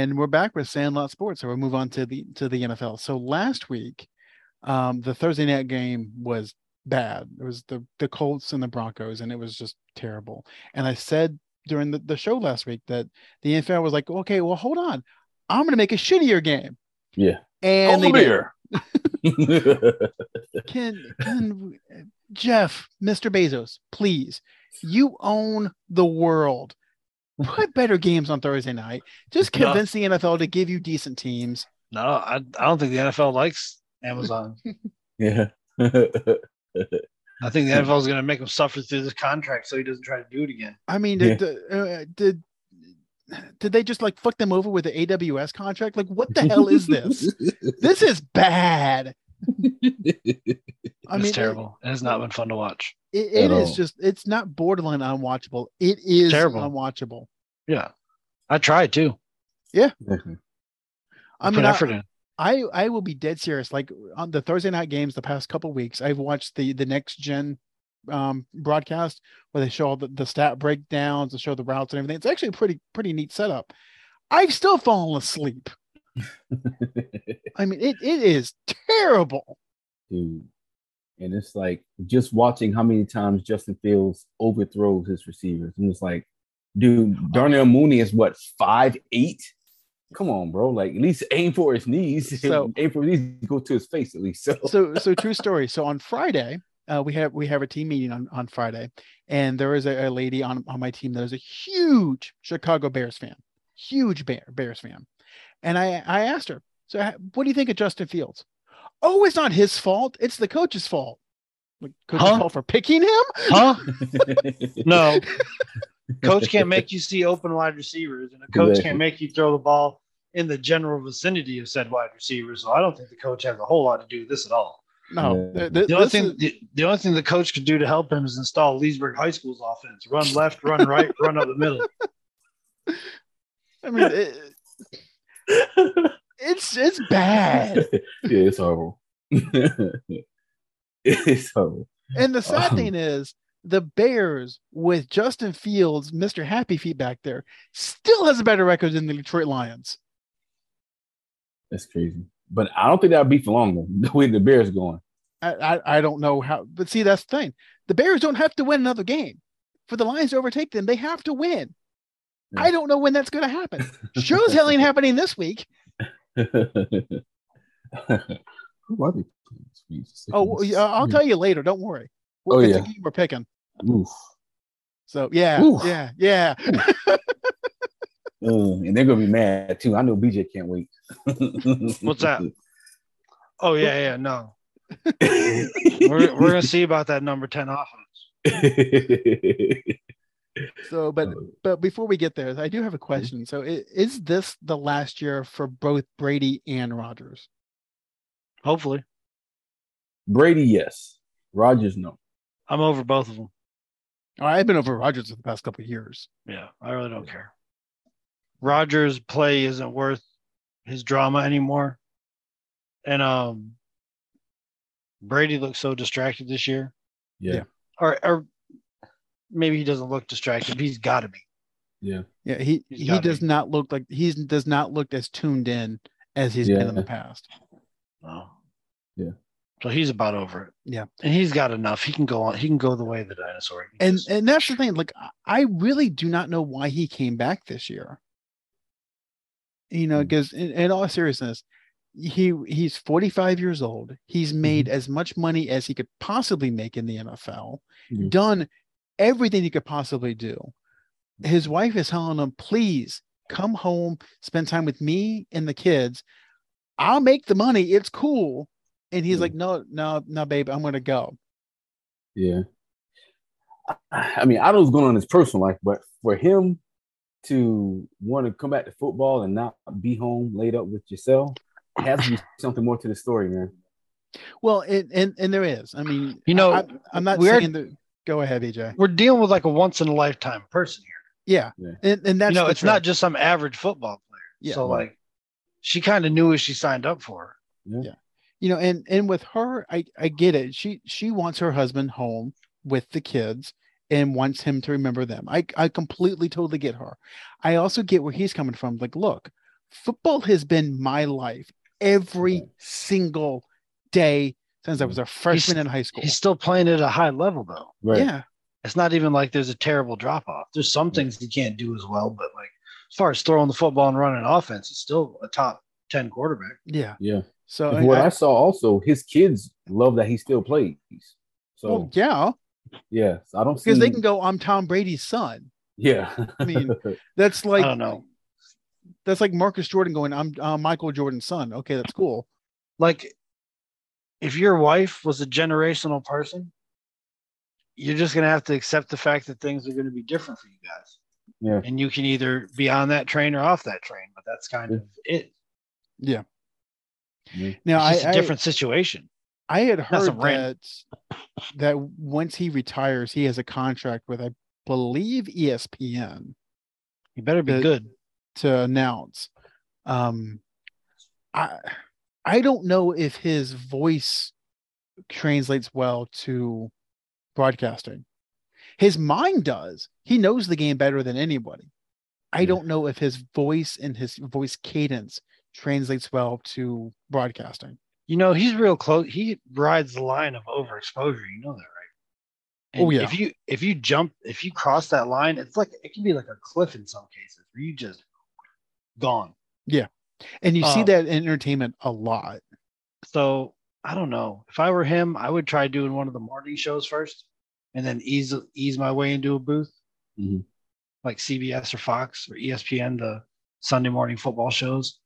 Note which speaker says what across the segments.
Speaker 1: And we're back with Sandlot Sports, so we'll move on to the to the NFL. So last week, um, the Thursday night game was bad. It was the the Colts and the Broncos, and it was just terrible. And I said during the, the show last week that the NFL was like, okay, well, hold on, I'm gonna make a shittier game.
Speaker 2: Yeah.
Speaker 1: And
Speaker 2: Hold
Speaker 1: they
Speaker 2: beer.
Speaker 1: Can can Jeff, Mr. Bezos, please, you own the world. Put better games on Thursday night. Just
Speaker 3: No.
Speaker 1: convince the NFL to give you decent teams.
Speaker 3: No, I, I don't think the NFL likes Amazon.
Speaker 2: yeah.
Speaker 3: I think the NFL is going to make him suffer through this contract so he doesn't try to do it again.
Speaker 1: I mean, did uh, did did they just like fuck them over with the AWS contract? Like, what the hell is this? this is bad. I
Speaker 3: it's
Speaker 1: mean,
Speaker 3: terrible. It has not been fun to watch.
Speaker 1: It, it
Speaker 2: At
Speaker 1: is
Speaker 2: all.
Speaker 1: just. It's not borderline unwatchable. It is
Speaker 3: Terrible.
Speaker 1: unwatchable.
Speaker 3: Yeah. I tried too. Yeah.
Speaker 1: I
Speaker 3: put
Speaker 1: mean, I,
Speaker 3: effort in.
Speaker 1: I I will be dead serious. Like on the Thursday night games, the past couple weeks, I've watched the the next gen um broadcast where they show all the, the stat breakdowns, and show the routes and everything. It's actually a pretty pretty neat setup. I've still fallen asleep. I mean, it, it is terrible.
Speaker 2: Dude. And it's like just watching how many times Justin Fields overthrows his receivers. And it's like, dude, Darnell Mooney is what, five eight? Come on, bro. Like at least aim for his knees.
Speaker 1: So-
Speaker 2: aim for his knees, go to his face at least. So,
Speaker 1: So so true story. So on Friday, uh, we have we have a team meeting on, on Friday, and there is a, a lady on, on my team that is a huge Chicago Bears fan, huge Bear, Bears fan, and I I asked her, so what do you think of Justin Fields? Oh, it's not his fault. It's the coach's fault. Like coach's
Speaker 3: Huh?
Speaker 1: fault for picking him?
Speaker 3: Huh? No. coach can't make you see open wide receivers, and a coach can't make you throw the ball in the general vicinity of said wide receivers. So I don't think the coach has a whole lot to do with this at all.
Speaker 1: No.
Speaker 2: Yeah.
Speaker 1: th- th-
Speaker 3: The only thing
Speaker 1: is-
Speaker 3: the, the only thing the coach could do to help him is install Leesburg High School's offense: run left, run right, run up the middle.
Speaker 1: I mean, it, it's it's bad.
Speaker 2: yeah, it's horrible. it's horrible.
Speaker 1: And the sad
Speaker 2: Um,
Speaker 1: thing is, the Bears with Justin Fields, Mr. Happy Feet back there, still has a better record than the Detroit Lions.
Speaker 2: That's crazy. But I don't think that'll be for long though. The way the Bears going.
Speaker 1: I, I, I don't know how, but see, that's the thing. The Bears don't have to win another game. For the Lions to overtake them, they have to win.
Speaker 2: Yeah.
Speaker 1: I don't know when that's going to happen. Shows as hell ain't happening this week.
Speaker 2: Who are they?
Speaker 1: Oh, I'll tell you later. Don't worry.
Speaker 2: Oh,
Speaker 1: it's
Speaker 2: yeah.
Speaker 1: a game we're picking.
Speaker 2: Oof.
Speaker 1: So yeah,
Speaker 2: Oof.
Speaker 1: yeah, yeah.
Speaker 2: Uh, and they're gonna be mad too. I know BJ can't wait.
Speaker 3: What's that? Oh yeah, yeah, no. We're we're gonna see about that number ten offense.
Speaker 1: So, but
Speaker 2: Oh.
Speaker 1: but before we get there, I do have a question. So, is this the last year for both Brady and Rodgers?
Speaker 3: Hopefully,
Speaker 2: Brady, yes. Rodgers, no.
Speaker 3: I'm over both of them.
Speaker 1: I've been over Rodgers for the past couple of years.
Speaker 3: Yeah, I really don't care. Rodgers' play isn't worth his drama anymore, and um, Brady looks so distracted this year,
Speaker 2: Yeah.
Speaker 1: Yeah.
Speaker 3: or or maybe he doesn't look distracted. But he's got to be.
Speaker 2: Yeah.
Speaker 1: Yeah, he
Speaker 3: He's
Speaker 1: he does
Speaker 3: be.
Speaker 1: not look like he's does not look as tuned in as he's been in the past.
Speaker 3: No.
Speaker 2: Yeah.
Speaker 3: So he's about over it.
Speaker 1: Yeah.
Speaker 3: and he's got enough. He can go on. He can go the way of the dinosaur.
Speaker 1: And
Speaker 3: just-
Speaker 1: and that's the thing. Like I- I really do not know why he came back this year. You know, because in, in all seriousness, he he's 45 years old. He's made as much money as he could possibly make in the NFL,
Speaker 2: Mhm.
Speaker 1: done everything he could possibly do. His wife is telling him, please come home, spend time with me and the kids. I'll make the money. It's cool. And he's
Speaker 2: Yeah.
Speaker 1: like, no, no, no, babe, I'm gonna go.
Speaker 2: Yeah. I, I mean, I don't know what's going on in his personal life, but for him to want to come back to football and not be home laid up with yourself has to be something more to the story, man.
Speaker 1: Well, and and, and there is. I mean,
Speaker 3: You know,
Speaker 1: I, am not
Speaker 3: we're-
Speaker 1: saying that. Go ahead, BJ.
Speaker 3: we're dealing with like a once in a lifetime person here.
Speaker 1: Yeah,
Speaker 2: Yeah.
Speaker 1: and and that's
Speaker 3: you know,
Speaker 1: the
Speaker 3: it's not just some average football player.
Speaker 1: Yeah.
Speaker 3: So like, she kind of knew what she signed up for. Yeah.
Speaker 1: You know, and and with her, I I get it. She she wants her husband home with the kids and wants him to remember them. I I completely totally get her. I also get where he's coming from. Like, look, football has been my life every
Speaker 2: Yeah.
Speaker 1: single day since I was a freshman in high school.
Speaker 3: He's still playing at a high level though.
Speaker 2: Right.
Speaker 1: Yeah.
Speaker 3: It's not even like there's a terrible drop off. There's some things he can't do as well, but like as far as throwing the football and running offense, he's still a top ten quarterback.
Speaker 1: Yeah.
Speaker 2: Yeah.
Speaker 1: So
Speaker 2: And what
Speaker 1: I-
Speaker 2: I, saw also, his kids love that he still plays. So
Speaker 1: well, yeah,
Speaker 2: yeah, so I don't see
Speaker 1: because they can go, I'm Tom Brady's son.
Speaker 2: Yeah.
Speaker 1: I mean, That's like
Speaker 3: I don't know.
Speaker 1: that's like Marcus Jordan going, I'm uh, Michael Jordan's son. Okay, that's cool.
Speaker 3: Like if your wife was a generational person, you're just gonna have to accept the fact that things are gonna be different for you guys.
Speaker 2: Yeah.
Speaker 3: And you can either be on that train or off that train, but that's kind of it.
Speaker 1: Yeah.
Speaker 2: Yeah.
Speaker 1: Now
Speaker 3: It's just
Speaker 1: I
Speaker 3: a different situation.
Speaker 1: I, I had
Speaker 3: Not
Speaker 1: heard
Speaker 3: some random-
Speaker 1: that that once he retires, he has a contract with I believe ESPN
Speaker 3: You better be
Speaker 1: The-
Speaker 3: good.
Speaker 1: to announce. Um, I I don't know if his voice translates well to broadcasting. His mind does. He knows the game better than anybody. I
Speaker 2: Yeah.
Speaker 1: don't know if his voice and his voice cadence translates well to broadcasting.
Speaker 3: You know, he's real close. He rides the line of overexposure. You know that, right?
Speaker 1: Oh, yeah.
Speaker 3: If you if you jump, if you cross that line, it's like it can be like a cliff in some cases where you just gone.
Speaker 1: And you see
Speaker 3: Um,
Speaker 1: that in entertainment a lot.
Speaker 3: So I don't know. If I were him, I would try doing one of the morning shows first, and then ease ease my way into a booth,
Speaker 2: Mhm.
Speaker 3: like CBS or Fox or ESPN, the Sunday morning football shows.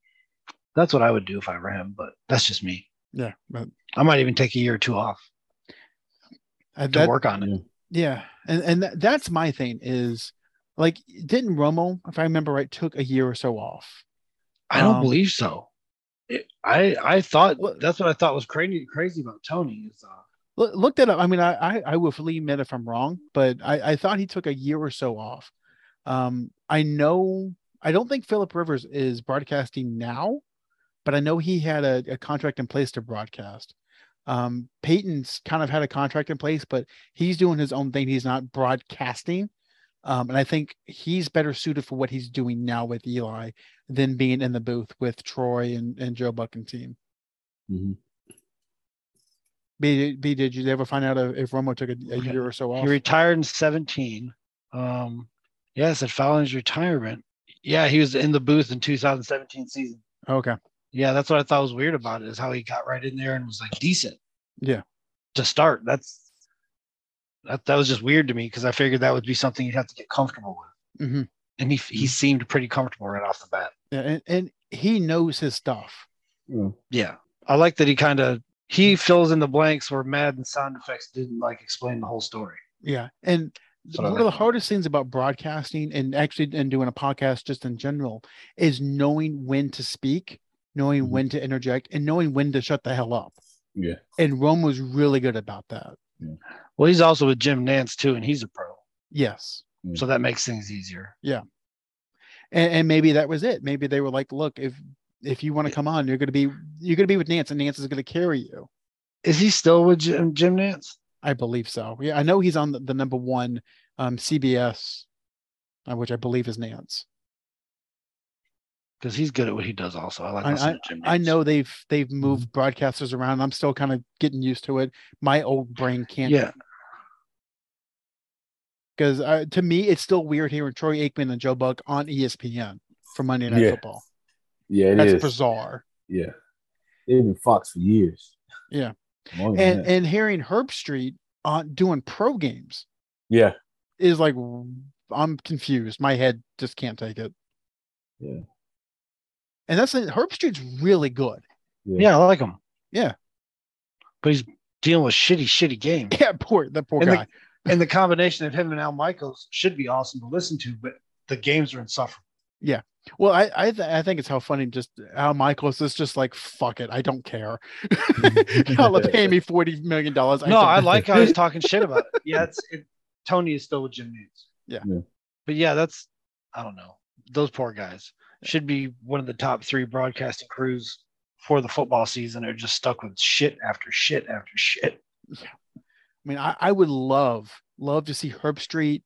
Speaker 3: That's what I would do if I were him, but that's just me.
Speaker 1: Yeah, but
Speaker 3: I might even take a year or two off
Speaker 1: uh,
Speaker 3: to
Speaker 1: that,
Speaker 3: work on it.
Speaker 2: Yeah.
Speaker 1: yeah, and and that, that's my thing is like didn't Romo, if I remember right, took a year or so off.
Speaker 3: I don't
Speaker 1: Um,
Speaker 3: believe so. It, I I thought that's what I thought was crazy crazy about Tony is uh,
Speaker 1: Look, look that up. I mean, I, I I will fully admit if I'm wrong, but I, I thought he took a year or so off. Um, I know I don't think Philip Rivers is broadcasting now, but I know he had a, a contract in place to broadcast. Um, Peyton's kind of had a contract in place, but he's doing his own thing. He's not broadcasting. Um, and I think he's better suited for what he's doing now with Eli than being in the booth with Troy and, and Joe Buck and team.
Speaker 2: Mhm.
Speaker 1: B, B, did you ever find out if if Romo took a, a year or so off?
Speaker 3: he retired in 17. Um yes, at following his retirement. Yeah, he was in the booth in 2017 season.
Speaker 1: Okay.
Speaker 3: Yeah, that's what I thought was weird about it is how he got right in there and was like decent.
Speaker 1: Yeah.
Speaker 3: To start. That's that that was just weird to me because I figured that would be something you'd have to get comfortable with.
Speaker 1: hmm
Speaker 3: And he he seemed pretty comfortable right off the bat.
Speaker 1: Yeah, and, and he knows his stuff.
Speaker 2: Yeah.
Speaker 3: Yeah. I like that he kind of he fills in the blanks where Madden sound effects didn't like explain the whole story.
Speaker 1: Yeah. And
Speaker 3: That's what I
Speaker 1: one of the
Speaker 3: like.
Speaker 1: hardest things about broadcasting and actually and doing a podcast just in general is knowing when to speak, knowing
Speaker 2: Mhm.
Speaker 1: when to interject, and knowing when to shut the hell up.
Speaker 2: Yeah.
Speaker 1: And Rome was really good about that.
Speaker 3: Well, he's also with Jim Nantz too, and he's a pro.
Speaker 1: Yes.
Speaker 3: So that makes things easier. Yeah.
Speaker 1: And, and maybe that was it. Maybe they were like, look, if if you want to come on, you're gonna be you're gonna be with Nantz and Nantz is gonna carry you.
Speaker 3: Is he still with Jim, Jim Nantz?
Speaker 1: I believe so. Yeah, I know he's on the, the number one um, CBS, uh, which I believe is Nantz.
Speaker 3: Because he's good at what he does. Also, I like
Speaker 1: I, I,
Speaker 3: to Jim.
Speaker 1: I know they've they've moved broadcasters around. I'm still kind of getting used to it. My old brain can't.
Speaker 3: Yeah,
Speaker 1: Because uh, to me, it's still weird hearing Troy Aikman and Joe Buck on ESPN for Monday Night
Speaker 2: Yeah.
Speaker 1: Football.
Speaker 2: Yeah, it
Speaker 1: That's
Speaker 2: is.
Speaker 1: bizarre.
Speaker 2: Yeah. They've been Fox for years.
Speaker 1: Yeah. And
Speaker 2: that.
Speaker 1: and hearing Herbstreit on doing pro games
Speaker 2: yeah.
Speaker 1: is like I'm confused. My head just can't take it.
Speaker 2: Yeah.
Speaker 1: And that's it. Herbstreit's really good.
Speaker 3: yeah, I like him.
Speaker 1: Yeah.
Speaker 3: but he's dealing with shitty, shitty games.
Speaker 1: Yeah, poor that poor
Speaker 3: And the-
Speaker 1: guy.
Speaker 3: And the combination of him and Al Michaels should be awesome to listen to, but the games are insufferable. Yeah.
Speaker 1: Well, I I, th- I think it's how funny just Al Michaels is just like fuck it, I don't care. Y'all are paying me forty million dollars.
Speaker 3: no, I like how he's talking shit about it. Yeah, it's it, Tony is still with Jim Nantz.
Speaker 1: Yeah.
Speaker 2: Yeah.
Speaker 3: But yeah, that's I don't know. Those poor guys should be one of the top three broadcasting crews for the football season. Are just stuck with shit after shit after shit.
Speaker 1: I mean, I, I would love love to see Herbstreit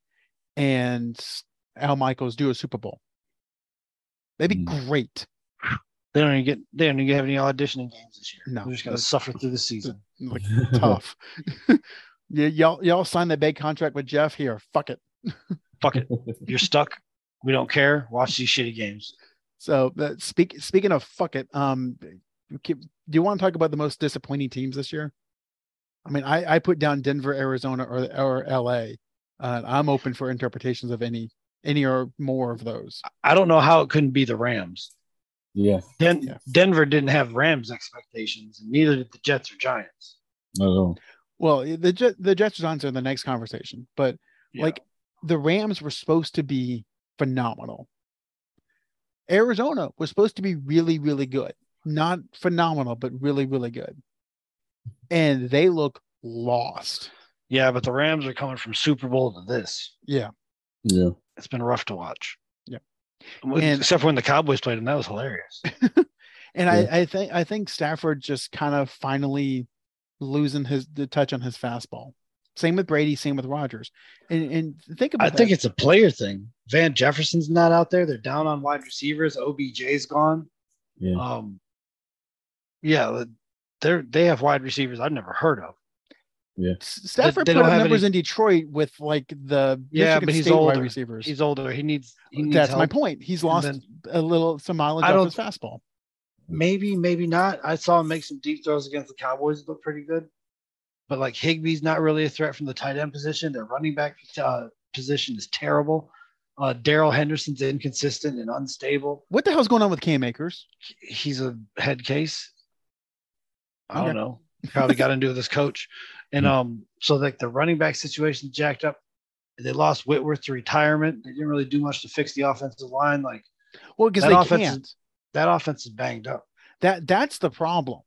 Speaker 1: and Al Michaels do a Super Bowl. That'd be
Speaker 2: Mm.
Speaker 1: great.
Speaker 3: They don't even get they don't even have any auditioning games this year.
Speaker 1: No.
Speaker 3: They're just gonna suffer through the season.
Speaker 1: Like tough. yeah, y'all y'all signed that big contract with Jeff here. Fuck it.
Speaker 3: Fuck it. You're stuck. We don't care. Watch these shitty games.
Speaker 1: So uh, speak speaking of fuck it, um, do you want to talk about the most disappointing teams this year? I mean, I, I put down Denver, Arizona, or or LA. Uh, I'm open for interpretations of any any or more of those.
Speaker 3: I don't know how it couldn't be the Rams.
Speaker 2: Yeah.
Speaker 3: Den-
Speaker 1: Yeah.
Speaker 3: Denver didn't have Rams expectations, and neither did the Jets or Giants.
Speaker 2: No.
Speaker 1: Well, the Jet, the Jets or Giants are the next conversation, but
Speaker 3: Yeah.
Speaker 1: like the Rams were supposed to be phenomenal. Arizona was supposed to be really, really good. Not phenomenal, but really, really good. And they look lost.
Speaker 3: yeah, but the Rams are coming from Super Bowl to this.
Speaker 1: Yeah.
Speaker 2: Yeah.
Speaker 3: It's been rough to watch.
Speaker 1: Yep.
Speaker 3: Except
Speaker 1: And-
Speaker 3: for when the Cowboys played them, that was hilarious.
Speaker 1: And
Speaker 2: Yeah.
Speaker 1: I, I think I think Stafford just kind of finally losing his the touch on his fastball. Same with Brady, same with Rodgers. And and think about
Speaker 3: I think it's a player thing. Van Jefferson's not out there. They're down on wide receivers. OBJ's gone.
Speaker 2: Yeah.
Speaker 3: Um, yeah, they're they have wide receivers I've never heard of.
Speaker 1: S- Stafford
Speaker 3: they
Speaker 1: put
Speaker 3: don't
Speaker 1: up numbers
Speaker 3: any-
Speaker 1: in Detroit with like the
Speaker 3: Yeah,
Speaker 1: Michigan
Speaker 3: but he's
Speaker 1: State wide
Speaker 3: older.
Speaker 1: receivers.
Speaker 3: He's older. He needs. He needs
Speaker 1: That's my point. He's lost
Speaker 3: then-
Speaker 1: a little some mileage
Speaker 3: I
Speaker 1: off
Speaker 3: don't-
Speaker 1: his fastball.
Speaker 3: Maybe, maybe not. I saw him make some deep throws against the Cowboys. That look pretty good. But like Higbee's not really a threat from the tight end position. Their running back uh, position is terrible. Uh, Darrell Henderson's inconsistent and unstable.
Speaker 1: What the hell's going on with Cam Akers?
Speaker 3: He's a head case. I
Speaker 1: Okay.
Speaker 3: don't know. Probably got into this coach. And um, so like the running back situation jacked up. They lost Whitworth to retirement. They didn't really do much to fix the offensive line. Like
Speaker 1: Well, because
Speaker 3: That
Speaker 1: they
Speaker 3: offense
Speaker 1: can't.
Speaker 3: that offense is banged up.
Speaker 1: That that's the problem.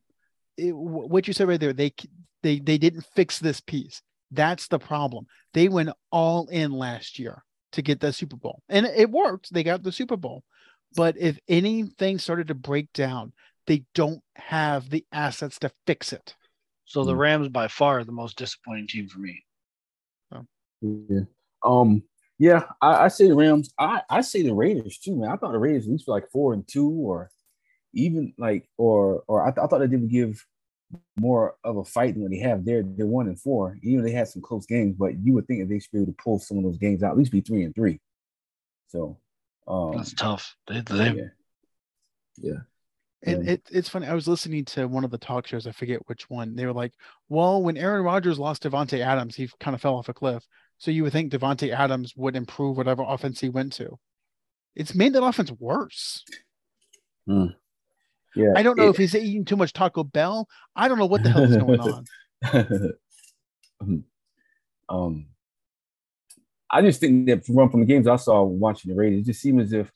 Speaker 1: It- what you said right there, they they they didn't fix this piece. That's the problem. They went all in last year to get the Super Bowl, and it worked. They got the Super Bowl, but if anything started to break down, they don't have the assets to fix it.
Speaker 3: So the
Speaker 2: Mm.
Speaker 3: Rams by far are the most disappointing team for me.
Speaker 2: Yeah. Um. Yeah. I, I say the Rams. I I say the Raiders too, man. I thought the Raiders at least were like four and two, or even like, or or I, th- I thought they would give more of a fight than what they have. They're they're one and four. Even though they had some close games, but you would think that they should be able to pull some of those games out, at least be three and three. So. Um,
Speaker 3: That's tough. They, they,
Speaker 2: yeah. Yeah.
Speaker 1: And
Speaker 2: Yeah.
Speaker 1: it, it's funny. I was listening to one of the talk shows. I forget which one. They were like, "Well, when Aaron Rodgers lost Davante Adams, he kind of fell off a cliff. So you would think Davante Adams would improve whatever offense he went to. It's made that offense worse.
Speaker 2: Yeah.
Speaker 1: I don't know
Speaker 2: it-
Speaker 1: if he's eating too much Taco Bell. I don't know what the hell is going on.
Speaker 2: um, I just think that from from the games I saw watching the Raiders, it just seemed as if,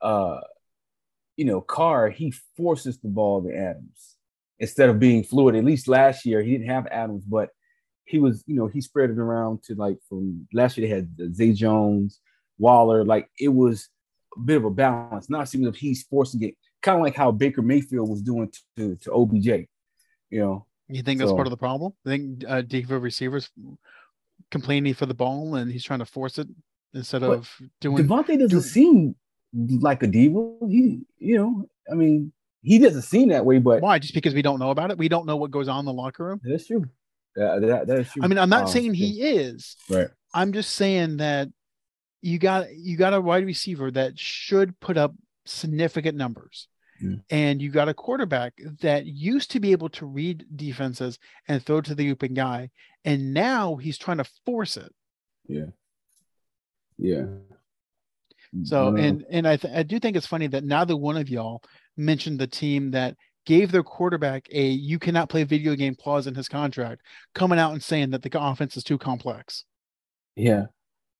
Speaker 2: uh, you know, Carr he forces the ball to Adams instead of being fluid. At least last year he didn't have Adams, but he was, you know, he spread it around to like from last year they had Zay Jones, Waller, like it was a bit of a balance. not seems if he's forcing it, kind of like how Baker Mayfield was doing to to OBJ, you know.
Speaker 1: You think that's
Speaker 2: So-
Speaker 1: part of the problem? I think uh, Diva receivers complaining for the ball and he's trying to force it instead of doing.
Speaker 2: Davante doesn't
Speaker 1: do-
Speaker 2: seem like a diva. He, you know, I mean, he doesn't seem that way, but
Speaker 1: Why? Just because we don't know about it? We don't know what goes on in the locker room.
Speaker 2: that's true. That, that, that is true.
Speaker 1: I mean, I'm not
Speaker 2: Um,
Speaker 1: saying he is.
Speaker 2: right.
Speaker 1: I'm just saying that you got you got a wide receiver that should put up significant numbers.
Speaker 2: Yeah.
Speaker 1: And you got a quarterback that used to be able to read defenses and throw to the open guy. And now he's trying to force it.
Speaker 2: Yeah. Yeah.
Speaker 1: So,
Speaker 2: Uh,
Speaker 1: and and I, th- I do think it's funny that neither one of y'all mentioned the team that gave their quarterback a you cannot play video game clause in his contract, coming out and saying that the offense is too complex.
Speaker 2: yeah.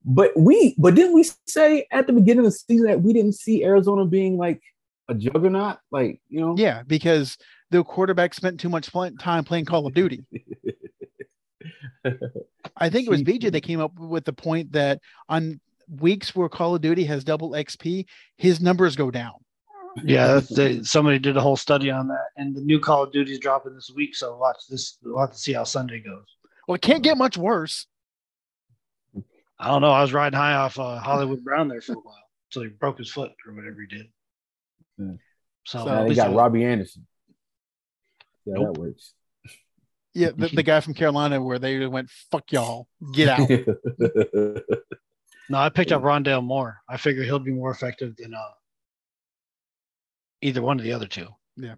Speaker 2: But we, but didn't we say at the beginning of the season that we didn't see Arizona being like a juggernaut? Like, you know?
Speaker 1: Yeah, because the quarterback spent too much play- time playing Call of Duty. I think it was BJ that came up with the point that on weeks where Call of Duty has double XP, his numbers go down.
Speaker 3: yeah, that's, they, somebody did a whole study on that, and the new Call of Duty is dropping this week. So watch this. We'll have to see how Sunday goes.
Speaker 1: Well, it can't get much worse.
Speaker 3: I don't know. I was riding high off uh, Hollywood Brown there for a while until he broke his foot or whatever he did. So,
Speaker 1: So
Speaker 2: they got
Speaker 3: I-
Speaker 2: Robbie Anderson. Yeah,
Speaker 3: Nope.
Speaker 2: that works.
Speaker 1: Yeah, the, the guy from Carolina where they went, fuck y'all, get out.
Speaker 3: No, I picked up Rondale Moore. I figure he'll be more effective than uh, either one of the other two. Yeah.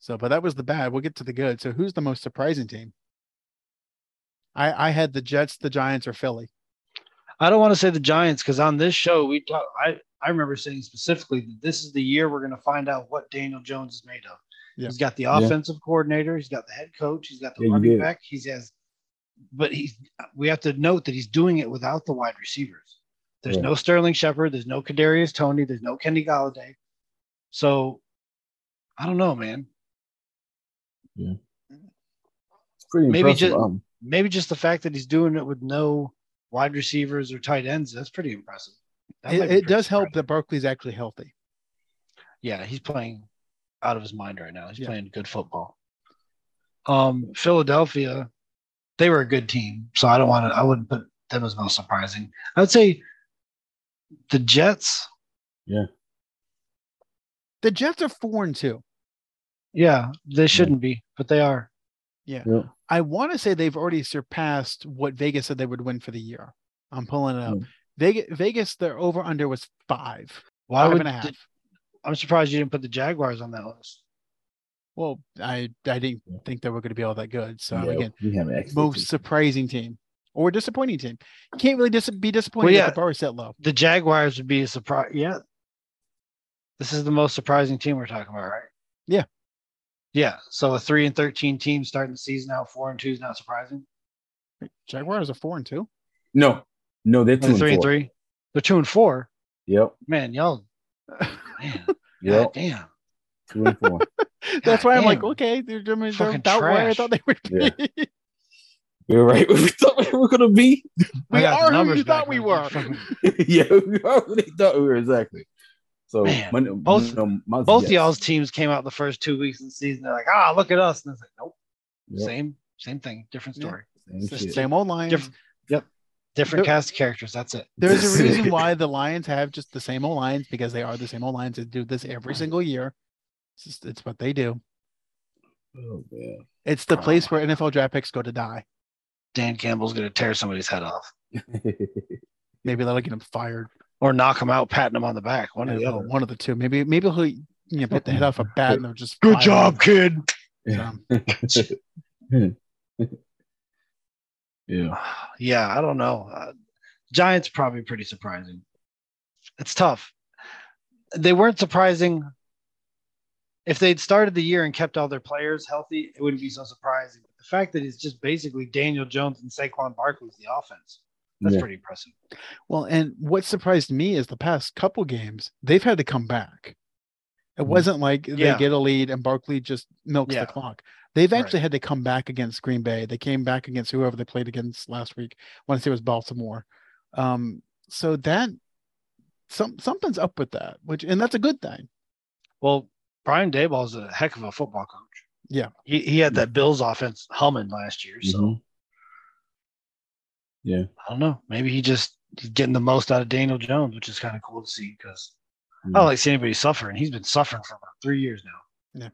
Speaker 1: So, but that was the bad. We'll get to the good. So, who's the most surprising team? I I had the Jets, the Giants, or Philly.
Speaker 3: I don't want to say the Giants because on this show we talk, I I remember saying specifically that this is the year we're going to find out what Daniel Jones is made of.
Speaker 1: Yeah.
Speaker 3: He's got the
Speaker 2: Yeah.
Speaker 3: offensive coordinator, he's got the head coach, he's got the
Speaker 2: Yeah,
Speaker 3: running back, he has, but he's we have to note that he's doing it without the wide receivers. There's
Speaker 2: Right.
Speaker 3: no Sterling Shepard, there's no Kadarius Toney, there's no Kenny Golladay. So I don't know, man. Yeah.
Speaker 2: It's pretty
Speaker 3: Maybe
Speaker 2: impressive.
Speaker 3: ju-
Speaker 2: um,
Speaker 3: Maybe just the fact that he's doing it with no wide receivers or tight ends, that's pretty impressive. That
Speaker 1: It, it
Speaker 3: pretty
Speaker 1: does help
Speaker 3: surprising.
Speaker 1: that Barkley's actually healthy.
Speaker 3: yeah, he's playing out of his mind right now. He's
Speaker 1: Yeah.
Speaker 3: playing good football. Um, Philadelphia, they were a good team, so I don't want to. I wouldn't put them as most surprising. I would say the Jets. Yeah.
Speaker 1: The Jets are four and two.
Speaker 3: Yeah, they shouldn't be, but they are.
Speaker 1: Yeah.
Speaker 2: yeah.
Speaker 1: I want to say they've already surpassed what Vegas said they would win for the year. I'm pulling it up.
Speaker 2: Mm.
Speaker 1: Vegas, Vegas, their over under was five.
Speaker 3: Why
Speaker 1: Five
Speaker 3: would
Speaker 1: and a half.
Speaker 3: the- I'm surprised you didn't put the Jaguars on that list.
Speaker 1: Well, I I didn't think they were going to be all that good. So
Speaker 2: yeah,
Speaker 1: again,
Speaker 2: we have an excellent
Speaker 1: most surprising team or disappointing team. You can't really dis- be disappointed
Speaker 3: Well,
Speaker 1: that
Speaker 3: yeah.
Speaker 1: the bar is set low.
Speaker 3: The Jaguars would be a surprise. Yeah, this is the most surprising team we're talking about, right?
Speaker 1: Yeah.
Speaker 3: Yeah. So a three and thirteen team starting the season out four and two is not surprising.
Speaker 1: Jaguars are four and two.
Speaker 2: No, no, they're two and
Speaker 3: three and
Speaker 2: four.
Speaker 3: three. They're two and four.
Speaker 2: Yep,
Speaker 3: Man, y'all, man,
Speaker 2: yep,
Speaker 3: God damn.
Speaker 2: two and four.
Speaker 1: That's why I'm like, okay, they're, they're they're
Speaker 3: Fucking
Speaker 1: about where I thought they would be.
Speaker 2: Yeah. You're right. We thought we were gonna be.
Speaker 1: We are who you thought we were.
Speaker 2: Yeah, we are who they thought we were exactly. So
Speaker 3: Man,
Speaker 2: my-
Speaker 3: both-
Speaker 2: no, mine's
Speaker 3: Both
Speaker 2: Jets.
Speaker 3: y'all's teams came out the first two weeks of the season. They're like, ah, look at us. And it's like, nope,
Speaker 2: Yep,
Speaker 3: same, same thing, different
Speaker 1: Yeah.
Speaker 3: story.
Speaker 2: same
Speaker 1: Same old Lions.
Speaker 3: Different- Different
Speaker 1: There-
Speaker 3: cast of characters. That's it.
Speaker 1: There's a reason why the Lions have just the same old Lions because they are the same old Lions that do this every single year. It's just it's what they do.
Speaker 2: Oh man.
Speaker 1: It's the place where NFL draft picks go to die.
Speaker 3: Dan Campbell's gonna tear somebody's head off
Speaker 1: Maybe that'll get him fired.
Speaker 3: or knock him out, patting him on the back. One or the other.
Speaker 1: one of the two. Maybe maybe he'll you know bit the head off a bat and they'll just
Speaker 3: Good job,
Speaker 1: him.
Speaker 3: kid.
Speaker 1: So,
Speaker 2: yeah.
Speaker 3: yeah, I don't know. Uh, Giants probably pretty surprising. It's tough. They weren't surprising. If they'd started the year and kept all their players healthy, it wouldn't be so surprising. But the fact that it's just basically Daniel Jones and Saquon Barkley's the offense, that's
Speaker 2: Yeah.
Speaker 3: pretty impressive.
Speaker 1: well, and what surprised me is the past couple games they've had to come back. It
Speaker 2: Mhm.
Speaker 1: wasn't like they get a lead and Barkley just milks
Speaker 3: Yeah.
Speaker 1: the clock. They've
Speaker 3: Right.
Speaker 1: had to come back against Green Bay. They came back against whoever they played against last week. I want to say it was Baltimore. Um, so that some something's up with that, which and that's a good thing.
Speaker 3: Well, Brian Daboll's a heck of a football coach.
Speaker 1: Yeah.
Speaker 3: He, he had that Bills offense humming last year. So
Speaker 2: Mhm. Yeah.
Speaker 3: I don't know. Maybe he just he's getting the most out of Daniel Jones, which is kind of cool to see because I
Speaker 2: Mhm.
Speaker 3: don't like seeing anybody suffering. he's been suffering for about three years now.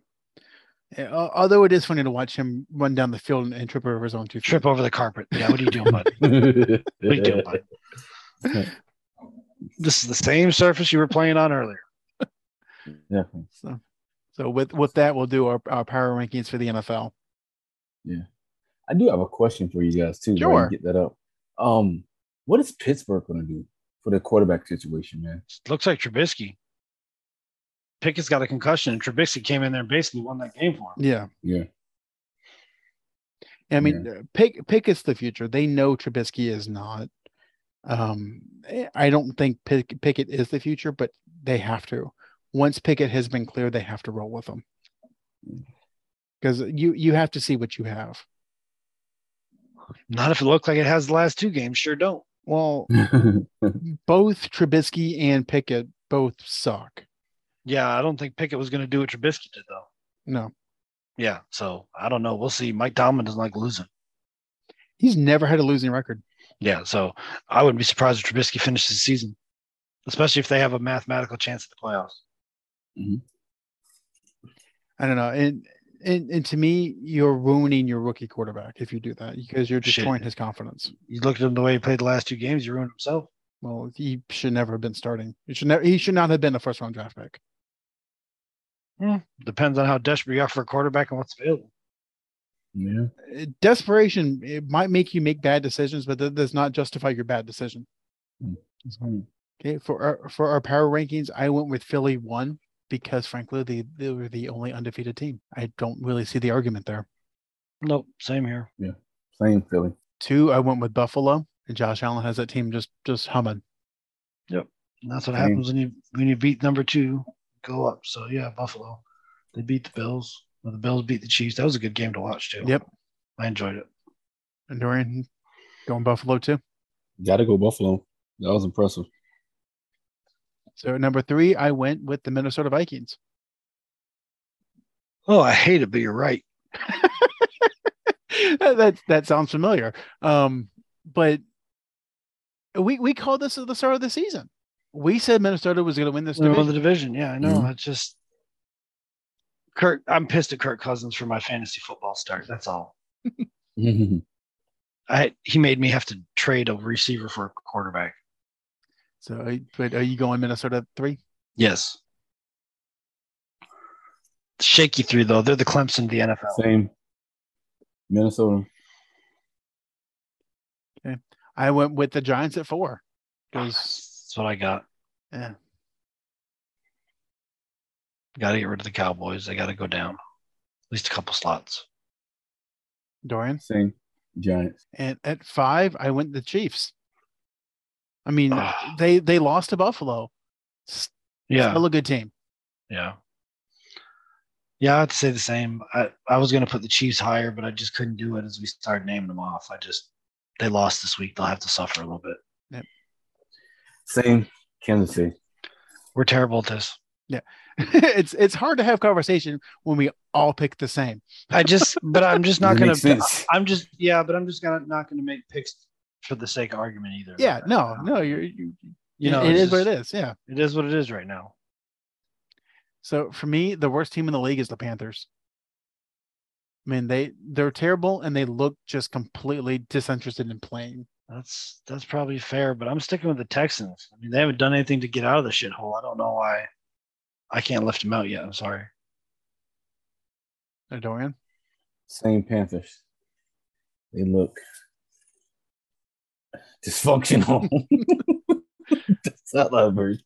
Speaker 1: Yeah, al- although it is funny to watch him run down the field and, and trip over his own two feet.
Speaker 3: Trip over the carpet. Yeah, what are you doing, bud? What are you doing, bud? This is the same surface you were playing on earlier.
Speaker 2: Definitely.
Speaker 1: So, so with with that, we'll do our, our power rankings for the NFL.
Speaker 2: Yeah, I do have a question for you guys too.
Speaker 1: Sure.
Speaker 2: Get that up. Um, what is Pittsburgh going to do for the quarterback situation, man?
Speaker 3: Looks like Trubisky. Pickett's got a concussion, and Trubisky came in there and basically won that game for him.
Speaker 1: Yeah,
Speaker 2: Yeah.
Speaker 1: I mean, uh, pick Pickett's the future. They know Trubisky is not. Um, I don't think Pick, Pickett is the future, but they have to. Once Pickett has been cleared, they have to roll with him mm. because you you have to see what you have.
Speaker 3: Not if it looks like it has the last two games. Sure don't.
Speaker 1: Well, both Trubisky and Pickett both suck.
Speaker 3: Yeah, I don't think Pickett was going to do what Trubisky did, though.
Speaker 1: No,
Speaker 3: Yeah, so I don't know. We'll see. Mike Tomlin doesn't like losing.
Speaker 1: he's never had a losing record.
Speaker 3: Yeah, so I wouldn't be surprised if Trubisky finishes the season, especially if they have a mathematical chance at the playoffs. Mm-hmm.
Speaker 1: I don't know. And, and and to me, you're ruining your rookie quarterback if you do that because you're
Speaker 3: Shit.
Speaker 1: destroying his confidence.
Speaker 3: You looked at him the way he played the last two games, you ruined himself.
Speaker 1: Well, he should never have been starting. He should never. He should not have been a first round draft pick. Hmm.
Speaker 3: Depends on how desperate you are for a quarterback and what's available.
Speaker 2: Yeah.
Speaker 1: Uh, Desperation it might make you make bad decisions, but that does not justify your bad decision. Hmm. Okay, for our for our power rankings, I went with Philly one because frankly they, they were the only undefeated team. I don't really see the argument there.
Speaker 3: Nope, same here.
Speaker 2: Yeah, same Philly.
Speaker 1: Two, I went with Buffalo, and Josh Allen has that team just just humming.
Speaker 3: Yep, and that's what
Speaker 2: Same.
Speaker 3: happens when you when you beat number two, go up. So yeah, Buffalo. They beat the Bills. Well, the Bills beat the Chiefs. That was a good game to watch too.
Speaker 1: Yep.
Speaker 3: I enjoyed it.
Speaker 1: And Dorian going Buffalo too.
Speaker 2: Got to go Buffalo. That was impressive.
Speaker 1: So at number three, I went with the Minnesota Vikings.
Speaker 3: Oh, I hate it, but you're right.
Speaker 1: that, that that sounds familiar. Um, but we we called this at the start of the season. We said Minnesota was going to win this
Speaker 3: We won
Speaker 1: division.
Speaker 3: the division. Yeah, I know.
Speaker 2: Mhm.
Speaker 3: It's just Kirk. I'm pissed at Kirk Cousins for my fantasy football start. That's all. I he made me have to trade a receiver for a quarterback.
Speaker 1: So, but are you going Minnesota three?
Speaker 3: Yes. Shaky three though. They're the Clemson of the NFL.
Speaker 2: Same. Minnesota. Okay.
Speaker 1: I went with the Giants at four because
Speaker 3: That's what I got.
Speaker 1: yeah,
Speaker 3: Got to get rid of the Cowboys. They got to go down at least a couple slots.
Speaker 1: Dorian.
Speaker 2: Same. Giants.
Speaker 1: And at five, I went the Chiefs. I mean, they they lost to Buffalo. S-
Speaker 3: Yeah,
Speaker 1: Still a good team.
Speaker 3: yeah, yeah. I have to say the same. I I was gonna put the Chiefs higher, but I just couldn't do it as we started naming them off. I just they lost this week. They'll have to suffer a little bit.
Speaker 2: Same. Kansas City.
Speaker 3: We're terrible at this. Yeah.
Speaker 1: it's it's hard to have conversation when we all pick the same.
Speaker 3: I just, but I'm just not gonna.
Speaker 2: sense.
Speaker 3: I'm just, yeah, but I'm just gonna not gonna make picks for the sake of argument either.
Speaker 1: Yeah,
Speaker 3: Right
Speaker 1: no,
Speaker 3: now.
Speaker 1: no, you're you,
Speaker 3: you know,
Speaker 1: it
Speaker 3: it's
Speaker 1: is what it is. Yeah.
Speaker 3: It is what it is right now.
Speaker 1: So for me, the worst team in the league is the Panthers. I mean, they they're terrible and they look just completely disinterested in playing.
Speaker 3: That's that's probably fair, but I'm sticking with the Texans. I mean, they haven't done anything to get out of the shithole. I don't know why. I can't lift them out yet. I'm sorry.
Speaker 1: Dorian.
Speaker 2: Same Panthers. They look dysfunctional. That's all I've heard.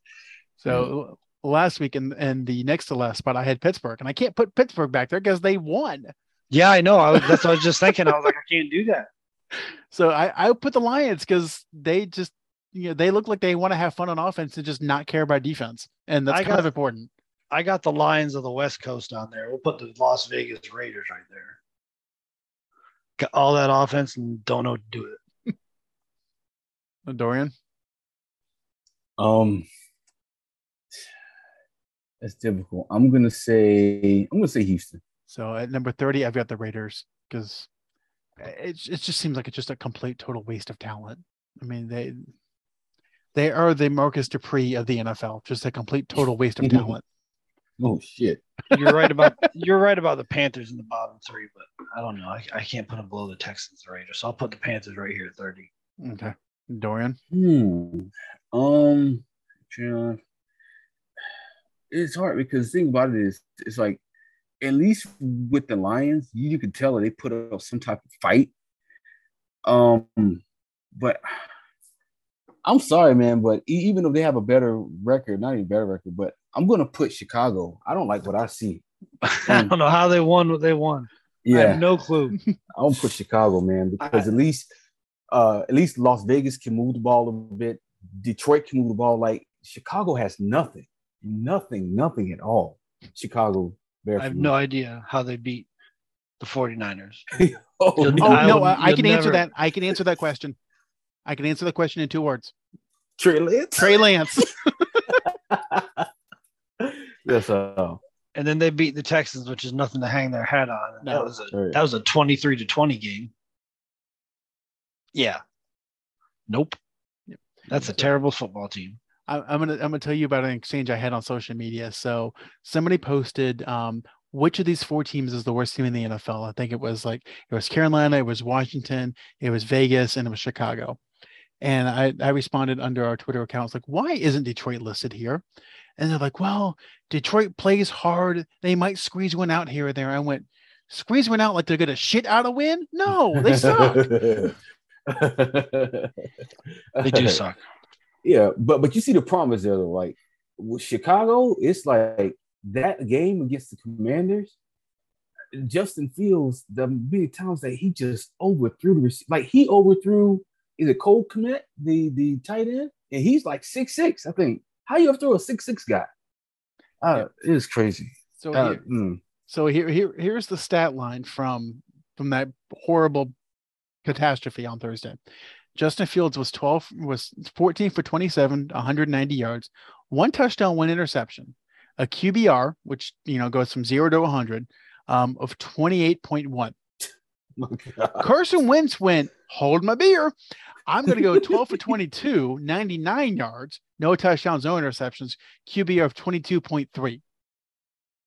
Speaker 1: So last week and and the next to last spot, I had Pittsburgh, and I can't put Pittsburgh back there because they won.
Speaker 3: Yeah, I know. I was, that's what I was just thinking. I was like, I can't do that.
Speaker 1: So I I put the Lions because they just you know they look like they want to have fun on offense and just not care about defense, and that's
Speaker 3: I
Speaker 1: kind
Speaker 3: got-
Speaker 1: of important.
Speaker 3: I got the Lions of the West Coast on there. We'll put the Las Vegas Raiders right there. Got all that offense and don't know what to do with it.
Speaker 1: Dorian.
Speaker 2: Um, that's difficult. I'm gonna say I'm gonna say Houston.
Speaker 1: So at number 30, I've got the Raiders because it, it just seems like it's just a complete total waste of talent. I mean, they they are the Marcus Dupree of the NFL, just a complete total waste of talent.
Speaker 2: Oh shit.
Speaker 3: You're right about you're right about the Panthers in the bottom three, but I don't know. I, I can't put them below the Texans or Raiders, so I'll put the Panthers right here at 30.
Speaker 1: Okay. Dorian.
Speaker 2: Hmm. Um. John. It's hard because the thing about it is, it's like, at least with the Lions, you, you could tell they put up some type of fight. Um, but I'm sorry, man, but e- even if they have a better record, not even better record, but I'm gonna put Chicago. I don't like what I see.
Speaker 3: I don't know how they won what they won. I
Speaker 2: Yeah,
Speaker 3: have no clue.
Speaker 2: I'm gonna put Chicago, man, because at least uh at least Las Vegas can move the ball a little bit. Detroit can move the ball. Like Chicago has nothing, nothing, nothing at all. Chicago Bears.
Speaker 3: I have no idea how they beat the 49ers.
Speaker 2: Oh,
Speaker 1: Oh
Speaker 3: I
Speaker 1: no, I, I
Speaker 3: you'll
Speaker 1: can answer that. I can answer that question. I can answer the question in two words.
Speaker 2: Trey Lance.
Speaker 1: Trey Lance.
Speaker 2: yes, uh,
Speaker 3: And then they beat the Texans, which is nothing to hang their hat on. And
Speaker 1: No.
Speaker 3: that was a
Speaker 2: Right.
Speaker 3: that was a 23 to 20 game. Yeah. Nope.
Speaker 1: Yep.
Speaker 3: That's a terrible football team.
Speaker 1: I, I'm gonna I'm gonna tell you about an exchange I had on social media. So somebody posted um, which of these four teams is the worst team in the NFL. I think it was like it was Carolina, it was Washington, it was Vegas, and it was Chicago. And I I responded under our Twitter accounts like, why isn't Detroit listed here? And they're like, well, Detroit plays hard. They might squeeze one out here or there. I went, squeeze one out like they're gonna shit out a win? No, they suck.
Speaker 3: They do suck.
Speaker 2: Yeah, but but you see the problem is there though, like with Chicago, it's like that game against the Commanders. Justin Fields, the many times that he just overthrew the like he overthrew is it Cole Kmet, the the tight end, and he's like six six, I think. How you overthrow a six six guy? Uh, it is crazy.
Speaker 1: So
Speaker 2: Uh,
Speaker 1: here,
Speaker 2: mm.
Speaker 1: so here here here's the stat line from from that horrible catastrophe on Thursday. Justin Fields was 12 was 14 for 27, 190 yards, one touchdown, one interception, a QBR, which you know goes from zero to 100, um, of 28.1.
Speaker 2: My God.
Speaker 1: Carson Wentz went, hold my beer. I'm going to go 12 for 22, 99 yards, no touchdowns, no interceptions, QBR of 22.3.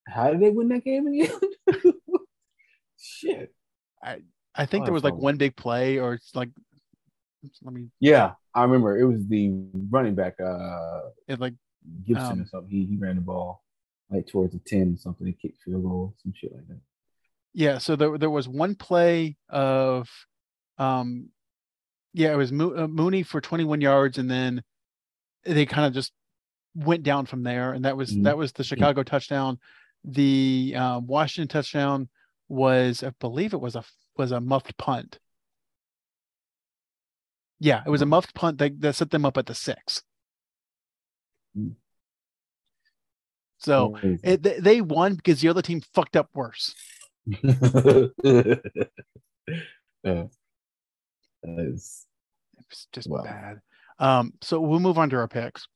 Speaker 2: How did they win that game in the end? Shit.
Speaker 1: I think
Speaker 2: Oh,
Speaker 1: there was like one big play or it's like, let me,
Speaker 2: Yeah, I remember it was the running back, uh,
Speaker 1: it like,
Speaker 2: Gibson
Speaker 1: Um,
Speaker 2: or something. He he ran the ball like towards the 10 or something. He kicked field goal, some shit like that.
Speaker 1: yeah. So there, there was one play of, um, yeah, it was Mo- uh, Mooney for 21 yards and then they kind of just went down from there. And that was,
Speaker 2: Mhm.
Speaker 1: that was the Chicago touchdown. The uh, Washington touchdown was, I believe it was a, was a muffed punt. Yeah, it was a
Speaker 2: Mhm.
Speaker 1: muffed punt that, that set them up at the six.
Speaker 2: Mm.
Speaker 1: So it, they- won because the other team fucked up worse.
Speaker 2: yeah. Is
Speaker 1: It's just
Speaker 2: Wow.
Speaker 1: bad. Um, so we'll move on to our picks.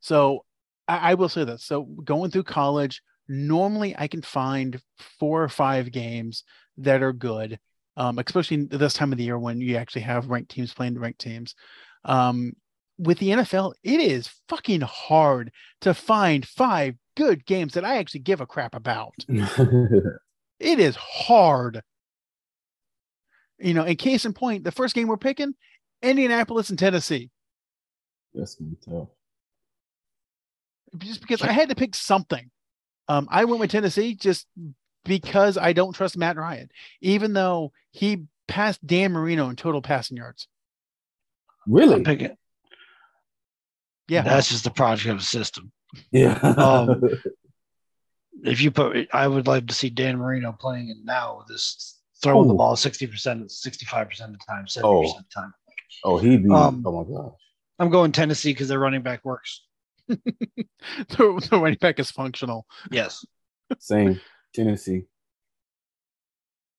Speaker 1: So I, I will say this. So going through college, normally I can find four or five games that are good, um, especially this time of the year when you actually have ranked teams playing ranked teams. Um, with the NFL, it is fucking hard to find five good games that I actually give a crap about. It is hard. You know, in case in point, the first game we're picking, Indianapolis and Tennessee.
Speaker 2: That's gonna be tough.
Speaker 1: Just because I had to pick something. Um, I went with Tennessee just because I don't trust Matt Ryan, even though he passed Dan Marino in total passing yards.
Speaker 2: Really?
Speaker 3: I'm picking.
Speaker 1: Yeah.
Speaker 3: That's just the project of the system.
Speaker 2: yeah.
Speaker 3: Um, If you put, I would like to see Dan Marino playing it now with this throwing the ball 60%, 65% of the time, 70%
Speaker 2: Oh.
Speaker 3: of the time.
Speaker 2: oh, he'd be.
Speaker 3: Um,
Speaker 2: oh my gosh.
Speaker 3: I'm going Tennessee because their running back works.
Speaker 1: the, the running back is functional.
Speaker 3: Yes.
Speaker 2: Same. Tennessee.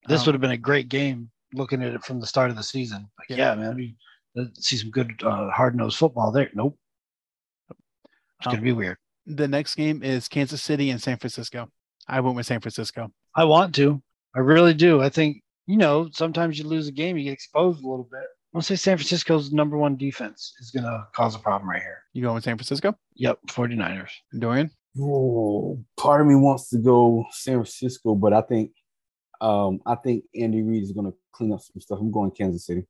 Speaker 3: This
Speaker 1: Um,
Speaker 3: would have been a great game looking at it from the start of the season. Like,
Speaker 1: Yeah.
Speaker 3: yeah, man, we let's see some good uh, hard nosed football there. Nope. It's
Speaker 1: Um,
Speaker 3: going to be weird.
Speaker 1: The next game is Kansas City and San Francisco. I went with San Francisco.
Speaker 3: I want to. I really do. I think, you know, sometimes you lose a game, you get exposed a little bit. I'll say San Francisco's number one defense is going to cause a problem right here.
Speaker 1: You going with San Francisco?
Speaker 3: Yep, 49ers.
Speaker 1: Dorian?
Speaker 2: Oh, part of me wants to go San Francisco, but I think um I think Andy Reid is gonna clean up some stuff. I'm going Kansas City.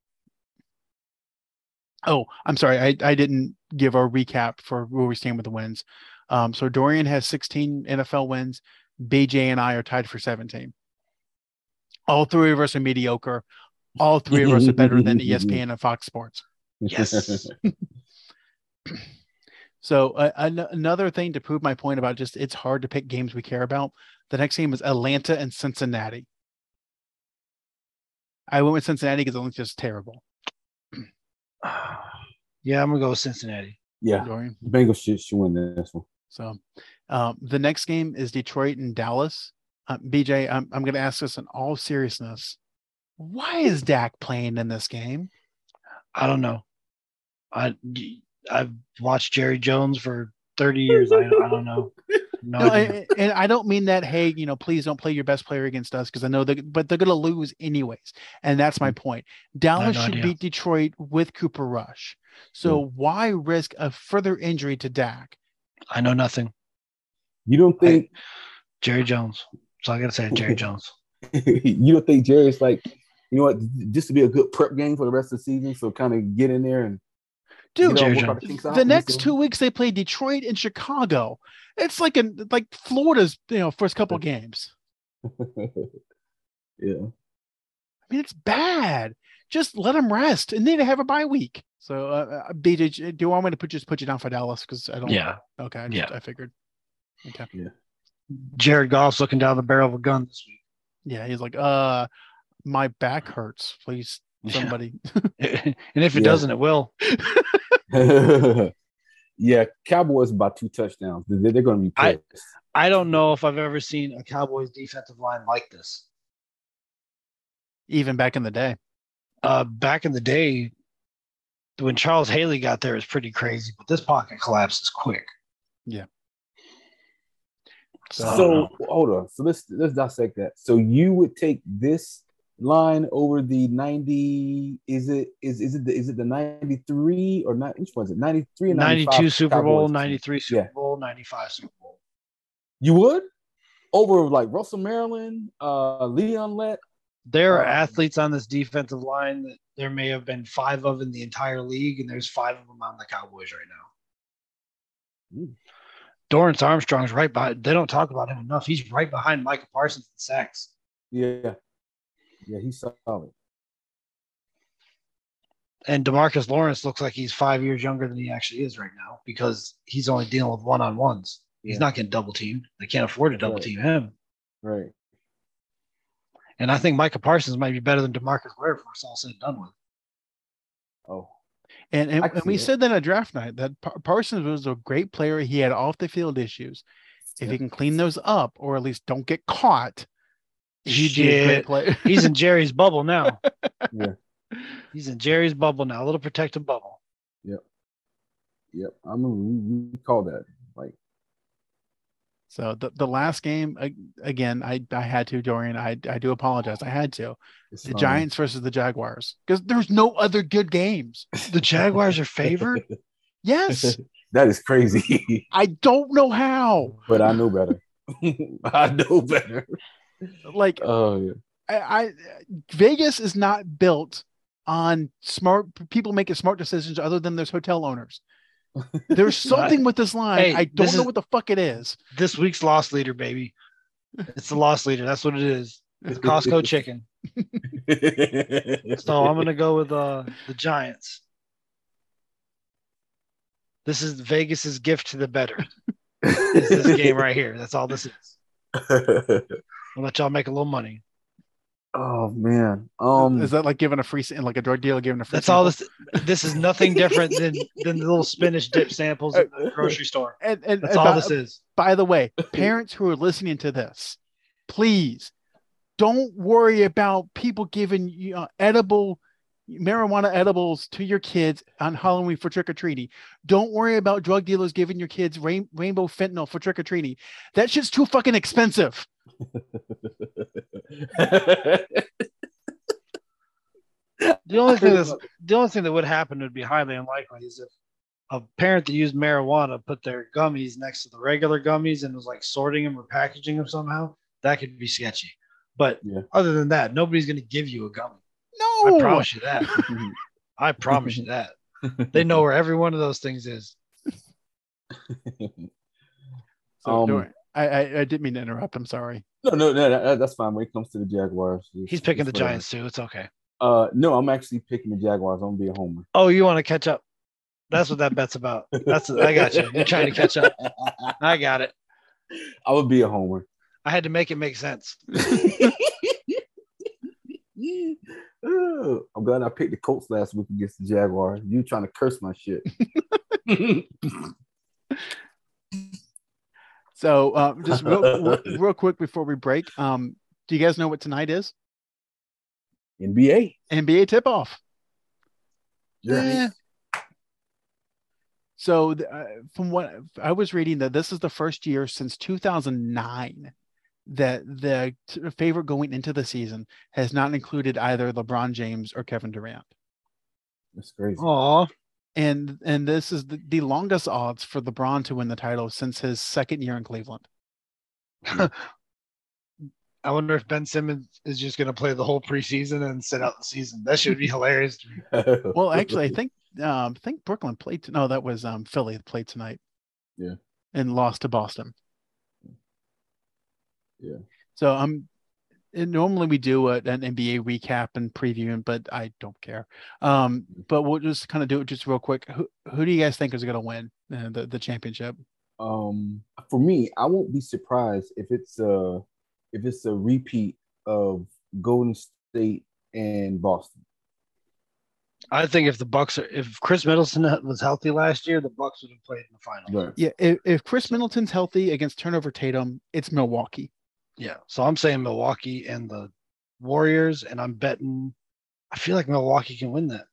Speaker 1: Oh, I'm sorry. I, I didn't give our recap for where we stand with the wins. Um, so Dorian has 16 NFL wins. BJ and I are tied for 17. All three of us are mediocre. All three of us are better than ESPN and Fox Sports.
Speaker 3: Yes.
Speaker 1: So uh, an- another thing to prove my point about just it's hard to pick games we care about. The next game is Atlanta and Cincinnati. I went with Cincinnati because Atlanta's just terrible.
Speaker 3: yeah, I'm going to go with Cincinnati.
Speaker 2: yeah,
Speaker 1: Dorian.
Speaker 2: Bengals should, should win this one.
Speaker 1: So um, the next game is Detroit and Dallas. Uh, BJ, I'm, I'm going to ask this in all seriousness. Why is Dak playing in this game?
Speaker 3: I don't know. I I've watched Jerry Jones for 30 years. I, I don't know. No,
Speaker 1: No,
Speaker 3: idea.
Speaker 1: and, and I don't mean that. Hey, you know, please don't play your best player against us because I know that, but they're going to lose anyways, and that's my hmm. point. Dallas
Speaker 3: no
Speaker 1: should
Speaker 3: idea.
Speaker 1: beat Detroit with Cooper Rush. So hmm. why risk a further injury to Dak?
Speaker 3: I know nothing.
Speaker 2: You don't think
Speaker 3: Jerry Jones. So I gotta say Jerry Jones.
Speaker 2: you don't think Jerry's like, you know what, just to be a good prep game for the rest of the season, so kind of get in there and
Speaker 1: Dude,
Speaker 2: you know,
Speaker 3: Jerry
Speaker 2: work out the kinks out
Speaker 1: the
Speaker 2: and
Speaker 1: next two weeks they play Detroit and Chicago. It's like a like Florida's you know first couple games.
Speaker 2: yeah.
Speaker 1: I mean, it's bad. Just let them rest, and then they have a bye week. So, uh, uh, BJ, do you want me to put just put you down for Dallas? Because I don't.
Speaker 3: Yeah.
Speaker 1: Okay. I just,
Speaker 3: Yeah.
Speaker 1: I figured. Okay. Yeah.
Speaker 3: Jared Goff's looking down the barrel of a gun this week.
Speaker 1: Yeah, he's like, uh, my back hurts. Please,
Speaker 3: Yeah.
Speaker 1: somebody.
Speaker 3: and if it
Speaker 2: Yeah.
Speaker 3: doesn't, it will.
Speaker 2: yeah, Cowboys by two touchdowns. They're, they're going to be
Speaker 3: I-
Speaker 2: pissed.
Speaker 3: I don't know if I've ever seen a Cowboys defensive line like this.
Speaker 1: Even back in the day.
Speaker 3: Uh, back in the day, when Charles Haley got there, it was pretty crazy. But this pocket collapses quick.
Speaker 1: So,
Speaker 2: So hold on. So let's let's dissect that. So you would take this line over the 90 is it is is it the, is it the 93 or not which was it 93 and
Speaker 3: 92 Super Bowl,
Speaker 2: Cowboys?
Speaker 3: 93 Super
Speaker 2: Yeah.
Speaker 3: Bowl, 95 Super Bowl.
Speaker 2: you would over like Russell Maryland uh Leon Lett
Speaker 3: There are
Speaker 2: Um,
Speaker 3: athletes on this defensive line that there may have been five of in the entire league, and there's five of them on the Cowboys right now.
Speaker 2: Hmm.
Speaker 3: Dorance Armstrong's right behind. They don't talk about him enough. He's right behind Micah Parsons in sacks.
Speaker 2: yeah yeah he's solid
Speaker 3: And Demarcus Lawrence looks like he's five years younger than he actually is right now because he's only dealing with one on ones. He's not getting double teamed. They can't afford to double
Speaker 2: Right.
Speaker 3: team him.
Speaker 2: right
Speaker 3: And I think Micah Parsons might be better than Demarcus Ware for it's all said and done with.
Speaker 2: oh
Speaker 1: and and, and we
Speaker 2: it.
Speaker 1: said that at draft night that Parsons was a great player. He had off the field issues. If
Speaker 2: Yeah.
Speaker 1: he can clean those up, or at least don't get caught, he'd be a great
Speaker 3: Shit.
Speaker 1: player.
Speaker 3: He's in Jerry's bubble now.
Speaker 2: yeah
Speaker 3: He's in Jerry's bubble now, a little protective bubble.
Speaker 2: yep Yep. I'm gonna we, we call that like
Speaker 1: So the, the last game again, I I had to Dorian. I I do apologize. I had to.
Speaker 2: it's
Speaker 1: The
Speaker 2: fine.
Speaker 1: Giants versus the Jaguars because there's no other good games.
Speaker 3: The Jaguars are favored.
Speaker 1: Yes,
Speaker 2: that is crazy
Speaker 1: I don't know how.
Speaker 2: but I know better I know better
Speaker 1: Like
Speaker 2: oh yeah
Speaker 1: I, I Vegas is not built on smart people making smart decisions other than there's hotel owners. There's something with this line.
Speaker 3: Hey,
Speaker 1: I don't know
Speaker 3: is-
Speaker 1: what the fuck it is.
Speaker 3: this week's loss leader, baby. It's the loss leader. That's what it is. It's Costco chicken. So I'm gonna go with uh the Giants. This is Vegas's gift to the better. Is this game right here? That's all this is. I'll let y'all make a little money.
Speaker 2: oh man. Um
Speaker 1: is that like giving a free like a drug dealer giving a free?
Speaker 3: That's all this. This is nothing different than than the little spinach dip samples at the grocery store.
Speaker 1: And, and,
Speaker 3: That's
Speaker 1: and
Speaker 3: all
Speaker 1: by,
Speaker 3: this is.
Speaker 1: by the way, parents who are listening to this, please don't worry about people giving you uh, edible marijuana edibles to your kids on Halloween for trick or treating. Don't worry about drug dealers giving your kids rain, rainbow fentanyl for trick or treating. That shit's too fucking expensive.
Speaker 3: The only thing that's the only thing that would happen would be highly unlikely is if a parent that used marijuana put their gummies next to the regular gummies and was like sorting them or packaging them somehow. That could be sketchy. But
Speaker 2: Yeah.
Speaker 3: other than that, nobody's going to give you a gummy.
Speaker 1: No,
Speaker 3: I promise you that. I promise you that. They know where every one of those things is.
Speaker 1: So,
Speaker 2: Um,
Speaker 1: Dorian, I, I I didn't mean to interrupt. I'm sorry.
Speaker 2: no, no, no, that, that's fine. When it comes to the Jaguars,
Speaker 3: He's picking the
Speaker 2: whatever.
Speaker 3: Giants too. It's okay.
Speaker 2: Uh, no, I'm actually picking the Jaguars. I'm gonna be a homer.
Speaker 3: Oh, you want to catch up? That's what that bet's about. That's I got you. You're trying to catch up. I got it.
Speaker 2: I would be a homer.
Speaker 3: I had to make it make sense.
Speaker 2: Oh, I'm glad I picked the Colts last week against the Jaguars. You trying to curse my shit.
Speaker 1: So uh, just real, real, quick before we break, um, do you guys know what tonight is?
Speaker 2: NBA.
Speaker 1: NBA tip off.
Speaker 3: Yeah.
Speaker 1: So uh, from what I was reading, that this is the first year since 2009 that the favorite going into the season has not included either LeBron James or Kevin Durant.
Speaker 2: That's crazy.
Speaker 3: Aw.
Speaker 1: And and this is the, the longest odds for LeBron to win the title since his second year in Cleveland.
Speaker 3: I wonder if Ben Simmons is just going to play the whole preseason and sit out the season. That should be hilarious.
Speaker 1: Well, actually, I think um, I think Brooklyn played. t- No, that was um, Philly played tonight.
Speaker 2: Yeah.
Speaker 1: and lost to Boston.
Speaker 2: Yeah.
Speaker 1: So um, and normally we do a, an NBA recap and preview, but I don't care. Um, but we'll just kind of do it just real quick. Who who do you guys think is going to win uh, the the championship?
Speaker 2: um for me i won't be surprised if it's uh if it's a repeat of golden state and boston
Speaker 3: I think if the Bucks are, if Khris Middleton was healthy last year, the Bucks would have played in the final.
Speaker 2: right
Speaker 1: Yeah, if, if Khris Middleton's healthy against turnover Tatum, it's Milwaukee.
Speaker 3: Yeah. So I'm saying Milwaukee and the Warriors, and I'm betting. I feel like Milwaukee can win that.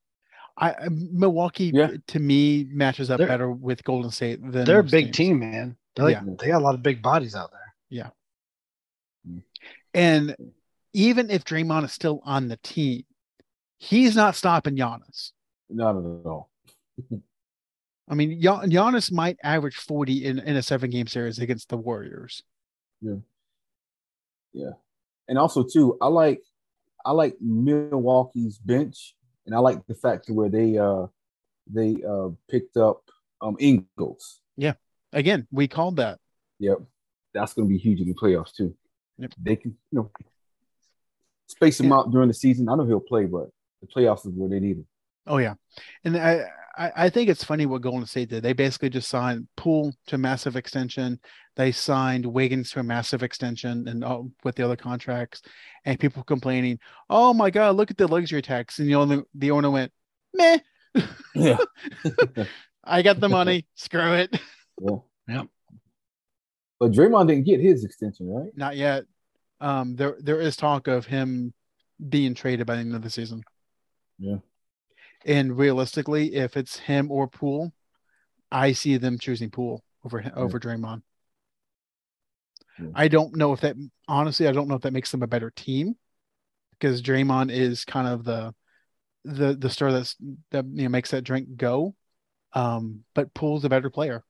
Speaker 1: I I- Milwaukee
Speaker 2: Yeah.
Speaker 1: to me matches up
Speaker 3: They're-
Speaker 1: better with Golden State than
Speaker 3: They're a big
Speaker 1: teams.
Speaker 3: team, man. They're like,
Speaker 2: Yeah.
Speaker 3: They got a lot of big bodies out there. Yeah. Mm.
Speaker 1: And even if Draymond is still on the team, he's not stopping Giannis.
Speaker 2: not at all
Speaker 1: I mean, Gian- Giannis might average 40 in, in a seven game series against the Warriors.
Speaker 2: And also too i like i like milwaukee's bench and i like the fact where they uh they uh picked up um ingles Yeah,
Speaker 1: Again, we called that.
Speaker 2: Yep. That's going to be huge in the playoffs, too.
Speaker 1: Yep.
Speaker 2: They can, you know, space him out during the season. I don't know he'll play, but the playoffs is where they need him.
Speaker 1: Oh yeah, and I I, I think it's funny what Golden State did. They basically just signed Poole to massive extension. They signed Wiggins to a massive extension, and all, with the other contracts, and people complaining, "Oh my God, look at the luxury tax!" And the owner the owner went, "Meh,
Speaker 2: Yeah.
Speaker 1: I got the money. Screw it."
Speaker 2: yeah.
Speaker 3: Yep.
Speaker 2: But Draymond didn't get his extension, right?
Speaker 1: Not yet. Um, there there is talk of him being traded by the end of the season.
Speaker 2: Yeah.
Speaker 1: And realistically, if it's him or Poole, I see them choosing Poole over hi- over Draymond.
Speaker 2: Yeah.
Speaker 1: I don't know if that honestly, I don't know if that makes them a better team because Draymond is kind of the the the star that's that you know makes that drink go. Um, but Poole's a better player.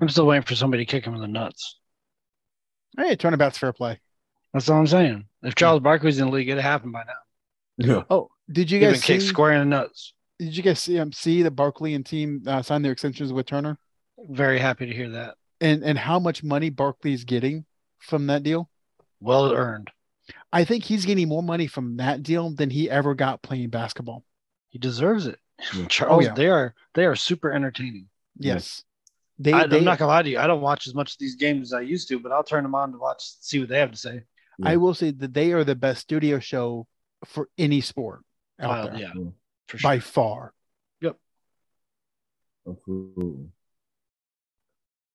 Speaker 3: I'm still waiting for somebody to kick him in the nuts.
Speaker 1: Hey, turnabout's fair play.
Speaker 3: That's all I'm saying. If Charles Barkley's in the league, it'd happen by now.
Speaker 2: Yeah.
Speaker 1: Oh, did you
Speaker 3: He's
Speaker 1: guys
Speaker 3: been kicked
Speaker 1: see?
Speaker 3: square in the nuts.
Speaker 1: Did you guys see um, see that Barkley and team uh, signed their extensions with Turner?
Speaker 3: Very happy to hear that.
Speaker 1: And and how much money Barkley's getting from that deal?
Speaker 3: Well earned.
Speaker 1: I think he's getting more money from that deal than he ever got playing basketball.
Speaker 3: He deserves it.
Speaker 2: Yeah.
Speaker 3: Charles,
Speaker 1: yeah.
Speaker 3: they are they are super entertaining.
Speaker 1: Yes. They,
Speaker 3: I,
Speaker 1: they
Speaker 3: I'm not gonna lie to you. I don't watch as much of these games as I used to, but I'll turn them on to watch, see what they have to say.
Speaker 1: I will say that they are the best studio show for any sport out
Speaker 3: Uh,
Speaker 1: there
Speaker 3: yeah,
Speaker 2: Yeah.
Speaker 3: for sure.
Speaker 1: by far. Yep.
Speaker 2: Absolutely.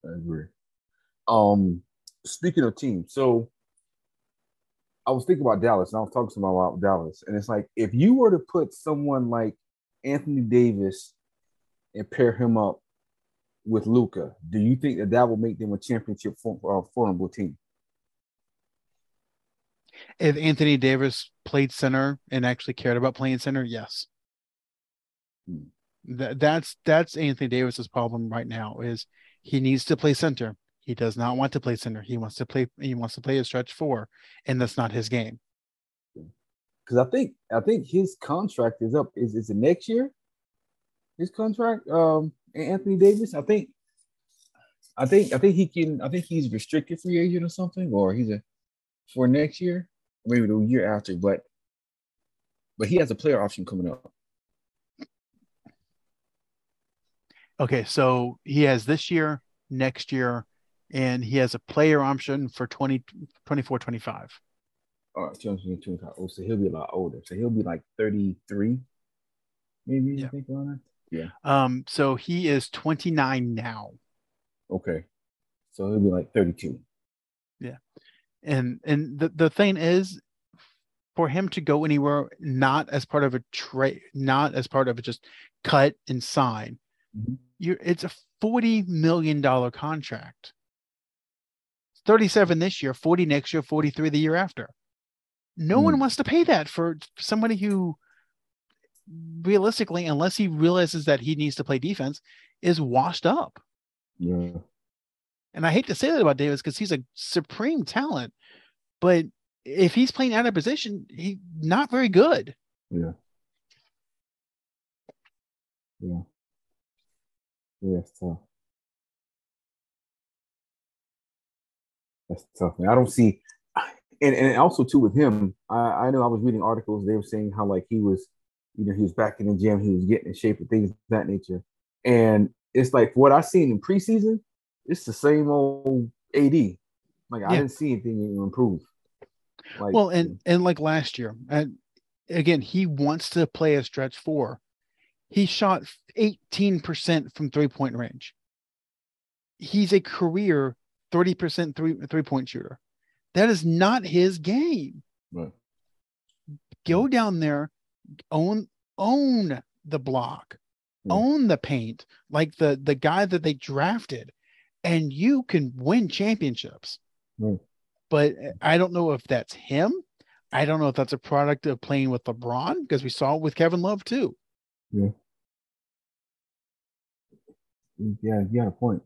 Speaker 2: I agree. Um, speaking of teams, so I was thinking about Dallas, and I was talking to my about Dallas, and it's like if you were to put someone like Anthony Davis and pair him up with Luka, do you think that that will make them a championship for, uh, formidable team?
Speaker 1: If Anthony Davis played center and actually cared about playing center, yes.
Speaker 2: Hmm.
Speaker 1: That, that's that's Anthony Davis's problem right now is he needs to play center. He does not want to play center. He wants to play he wants to play a stretch four, and that's not his game.
Speaker 2: Because I think I think his contract is up. Is is it next year? His contract, um, Anthony Davis. I think, I think, I think he can. I think he's restricted free agent or something, or he's a for next year, maybe the year after. But but he has a player option coming up.
Speaker 1: Okay, so he has this year, next year, and he has a player option for 20, 24, 25.
Speaker 2: All right, 2025. Oh, so he'll be a lot older. So he'll be like thirty three, maybe.
Speaker 1: Yeah.
Speaker 2: I think around that.
Speaker 1: Um, so he is 29 now.
Speaker 2: Okay, so he'll be like thirty two. Yeah.
Speaker 1: And and the, the thing is for him to go anywhere not as part of a trade, not as part of a just cut and sign. You're it's a forty million dollar contract. 37 this year, 40 next year, 43 the year after. No one
Speaker 2: Hmm.
Speaker 1: wants to pay that for somebody who realistically, unless he realizes that he needs to play defense, is washed up.
Speaker 2: Yeah.
Speaker 1: And I hate to say that about Davis because he's a supreme talent, but if he's playing out of position, he's not very good.
Speaker 2: Yeah. Yeah. Yeah, it's tough. That's tough, man. I don't see, and and also too with him, I I know I was reading articles. They were saying how like he was, you know, he was back in the gym, he was getting in shape and things of that nature. And it's like what I seen in preseason, it's the same old AD. Like I didn't see anything improve. Like,
Speaker 1: Well, and and like last year, and again, he wants to play a stretch four. He shot 18% from three point range. He's a career 30% three three point shooter. That is not his game.
Speaker 2: Right.
Speaker 1: Go down there, own own the block,
Speaker 2: Yeah.
Speaker 1: own the paint, like the the guy that they drafted, and you can win championships.
Speaker 2: Right.
Speaker 1: But I don't know if that's him. I don't know if that's a product of playing with LeBron because we saw it with Kevin Love too.
Speaker 2: Yeah, you got a point.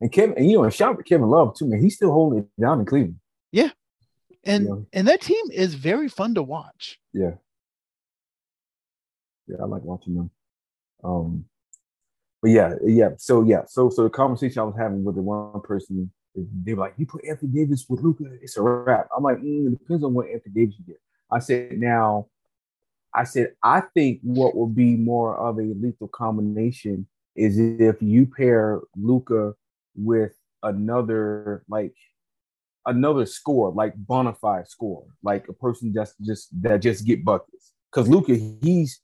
Speaker 2: And Kevin, and you know, shout out to Kevin Love too, man. He's still holding it down in Cleveland.
Speaker 1: Yeah, and
Speaker 2: Yeah.
Speaker 1: and that team is very fun to watch.
Speaker 2: Yeah. Yeah, I like watching them. Um, but yeah, yeah. So yeah, so so the conversation I was having with the one person, they were like, "You put Anthony Davis with Luka, it's a wrap." I'm like, mm, "It depends on what Anthony Davis you get." I said, "Now, I said I think what will be more of a lethal combination is if you pair Luka with another like another score, like bona fide score, like a person just just that just get buckets. Because Luka, he's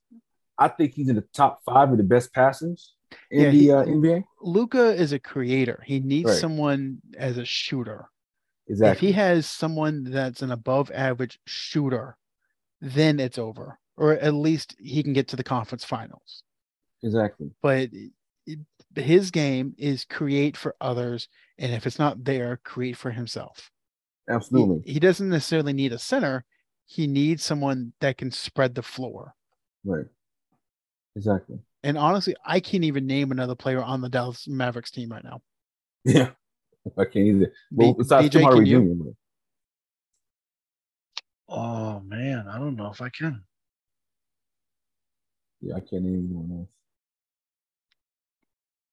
Speaker 2: I think he's in the top five of the best passers in
Speaker 1: Yeah,
Speaker 2: the
Speaker 1: he-
Speaker 2: uh, NBA.
Speaker 1: Luka is a creator. He needs
Speaker 2: Right.
Speaker 1: someone as a shooter.
Speaker 2: Exactly.
Speaker 1: If he has someone that's an above average shooter, then it's over. Or at least he can get to the conference finals.
Speaker 2: exactly.
Speaker 1: But his game is create for others. And if it's not there, create for himself.
Speaker 2: Absolutely.
Speaker 1: He, doesn't necessarily need a center. He needs someone that can spread the floor.
Speaker 2: Right. Exactly.
Speaker 1: And honestly, I can't even name another player on the Dallas Mavericks team right now.
Speaker 2: Yeah. I can't either. Well,
Speaker 1: B-
Speaker 2: besides
Speaker 1: BJ,
Speaker 2: Tim
Speaker 1: can you?
Speaker 2: Jr.
Speaker 3: Oh man, I don't know if I can.
Speaker 2: Yeah, I can't name anyone else.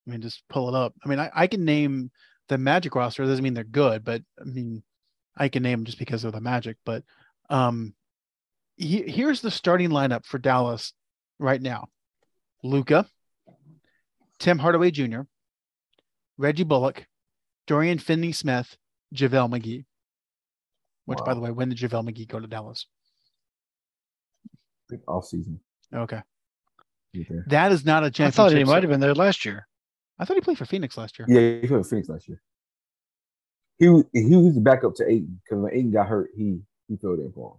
Speaker 1: I mean, just pull it up. I mean, I, I can name the Magic roster. Doesn't mean they're good, but I mean, I can name them just because of the Magic. But um, he, here's the starting lineup for Dallas right now: Luka, Tim Hardaway Jr., Reggie Bullock, Dorian Finney-Smith, JaVale McGee. Which, by the way, when did JaVale McGee go to Dallas?
Speaker 2: Off season.
Speaker 1: Okay,
Speaker 2: Right there.
Speaker 1: that is not a championship.
Speaker 3: I thought he might have been there last year.
Speaker 1: I thought he played for Phoenix last year.
Speaker 2: Yeah, he played for Phoenix last year. He was he was the backup to Ayton because when Ayton got hurt, he he filled in for him.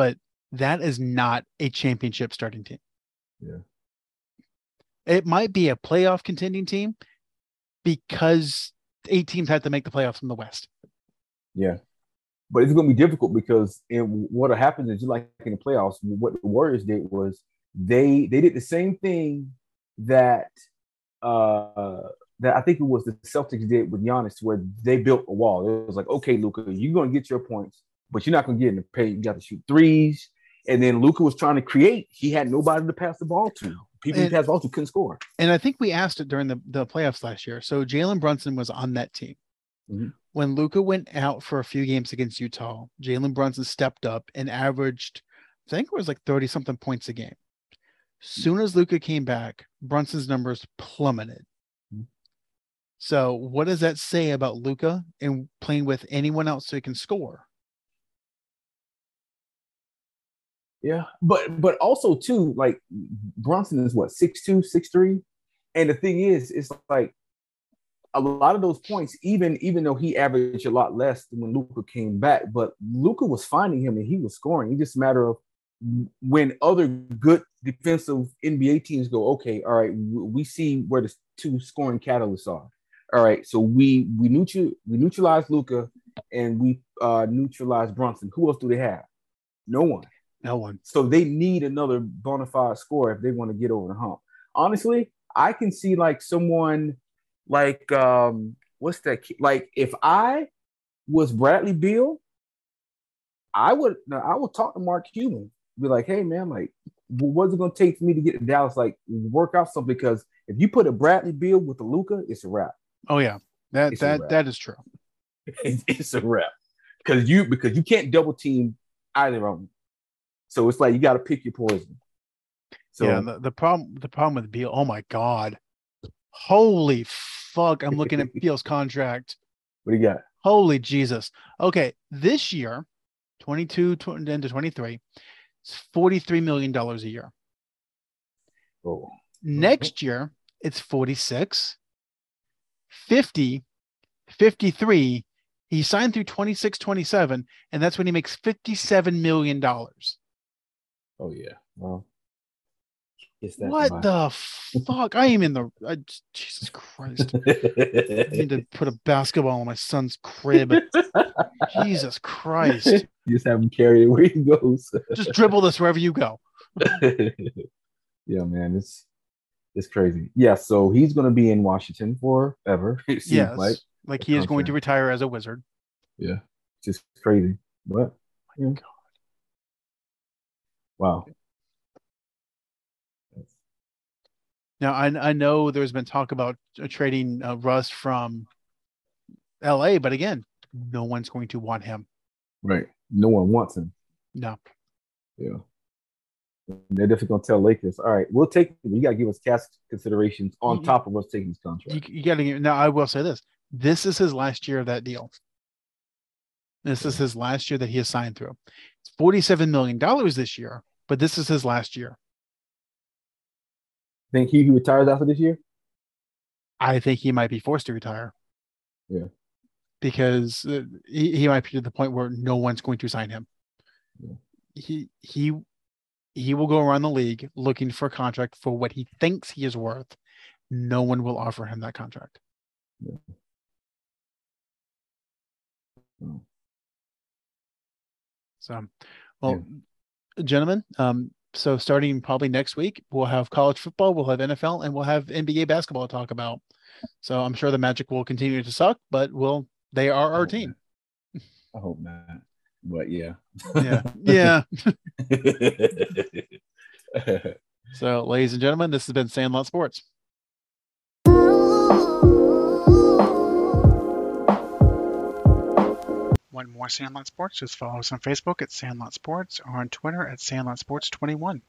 Speaker 1: but that is not a championship starting team.
Speaker 2: Yeah.
Speaker 1: It might be a playoff contending team because eight teams have to make the playoffs from the West.
Speaker 2: Yeah. But it's going to be difficult because in, what happens is just like in the playoffs, what the Warriors did was they they did the same thing that uh that I think it was the Celtics did with Giannis, where they built a wall. It was like, okay, Luka, you're going to get your points, but you're not going to get in the paint. You got to shoot threes. And then Luka was trying to create. He had nobody to pass the ball to. People
Speaker 1: And-
Speaker 2: he passed the ball to couldn't score.
Speaker 1: And I think we asked it during the, the playoffs last year. So Jalen Brunson was on that team.
Speaker 2: Mhm.
Speaker 1: When Luka went out for a few games against Utah, Jalen Brunson stepped up and averaged, I think it was like 30 something points a game. Soon as Luka came back, Brunson's numbers plummeted.
Speaker 2: Mhm.
Speaker 1: So what does that say about Luka and playing with anyone else so he can score?
Speaker 2: Yeah, but but also too, like Brunson is what six two, six three, and the thing is, it's like a lot of those points, even even though he averaged a lot less than when Luka came back, but Luka was finding him and he was scoring. It's just a matter of when other good defensive NBA teams go, okay, all right, we see where the two scoring catalysts are. All right, so we we neutral we neutralize Luka and we uh neutralize Brunson. Who else do they have? No one.
Speaker 1: No one.
Speaker 2: So they need another bona fide score if they want to get over the hump. Honestly, I can see like someone like um what's that like if I was Bradley Beal, I would I would talk to Mark Cuban, be like, hey man, like what's it gonna take for me to get to Dallas? Like work out something because if you put a Bradley Beal with a Luka, it's a wrap.
Speaker 1: Oh yeah, that it's that that is true.
Speaker 2: It's, it's a wrap because you because you can't double team either of them. So it's like you got to pick your poison.
Speaker 1: So yeah, the, the problem the problem with Beal. Oh my god, holy fuck! I'm looking at Beal's contract.
Speaker 2: What do you got?
Speaker 1: Holy Jesus. Okay, this year, 22 into 23, it's 43 million dollars a year.
Speaker 2: Oh. Mm-hmm.
Speaker 1: Next year, it's 46. 50, 53. He signed through 26, 27, and that's when he makes $57 million. Oh,
Speaker 2: yeah. Well,
Speaker 1: what the fuck? I am in the I, Jesus Christ. I need to put a basketball in my son's crib. Jesus Christ.
Speaker 2: You just have him carry it where he goes.
Speaker 1: just dribble this wherever you go.
Speaker 2: yeah, man. It's it's crazy. Yeah, so he's going to be in Washington forever.
Speaker 1: Yes, like like he is going to retire as a wizard.
Speaker 2: Yeah, just crazy. But yeah. God. Wow.
Speaker 1: Now I I know there's been talk about uh, trading uh, Russ from L.A., but again, no one's going to want him.
Speaker 2: Right. No one wants him.
Speaker 1: No.
Speaker 2: Yeah. They're definitely gonna tell Lakers, all right, we'll take you gotta give us cash considerations on you, top of us taking his contract.
Speaker 1: You, you gotta give now I will say this. This is his last year of that deal. This is his last year that he has signed through. It's $47 million this year, but this is his last year.
Speaker 2: Think he, he retires after this year?
Speaker 1: I think he might be forced to retire.
Speaker 2: Yeah.
Speaker 1: Because uh, he, he might be to the point where no one's going to sign him. Yeah. He he he will go around the league looking for a contract for what he thinks he is worth. No one will offer him that contract. Yeah. So, well, yeah. gentlemen, um, so starting probably next week, we'll have college football, we'll have NFL, and we'll have NBA basketball to talk about. So I'm sure the Magic will continue to suck, but we'll they are our team.
Speaker 2: I hope not. But yeah.
Speaker 1: Yeah. Yeah. so, ladies and gentlemen, this has been Sandlot Sports. Want more Sandlot Sports? Just follow us on Facebook at Sandlot Sports or on Twitter at Sandlot Sports 21.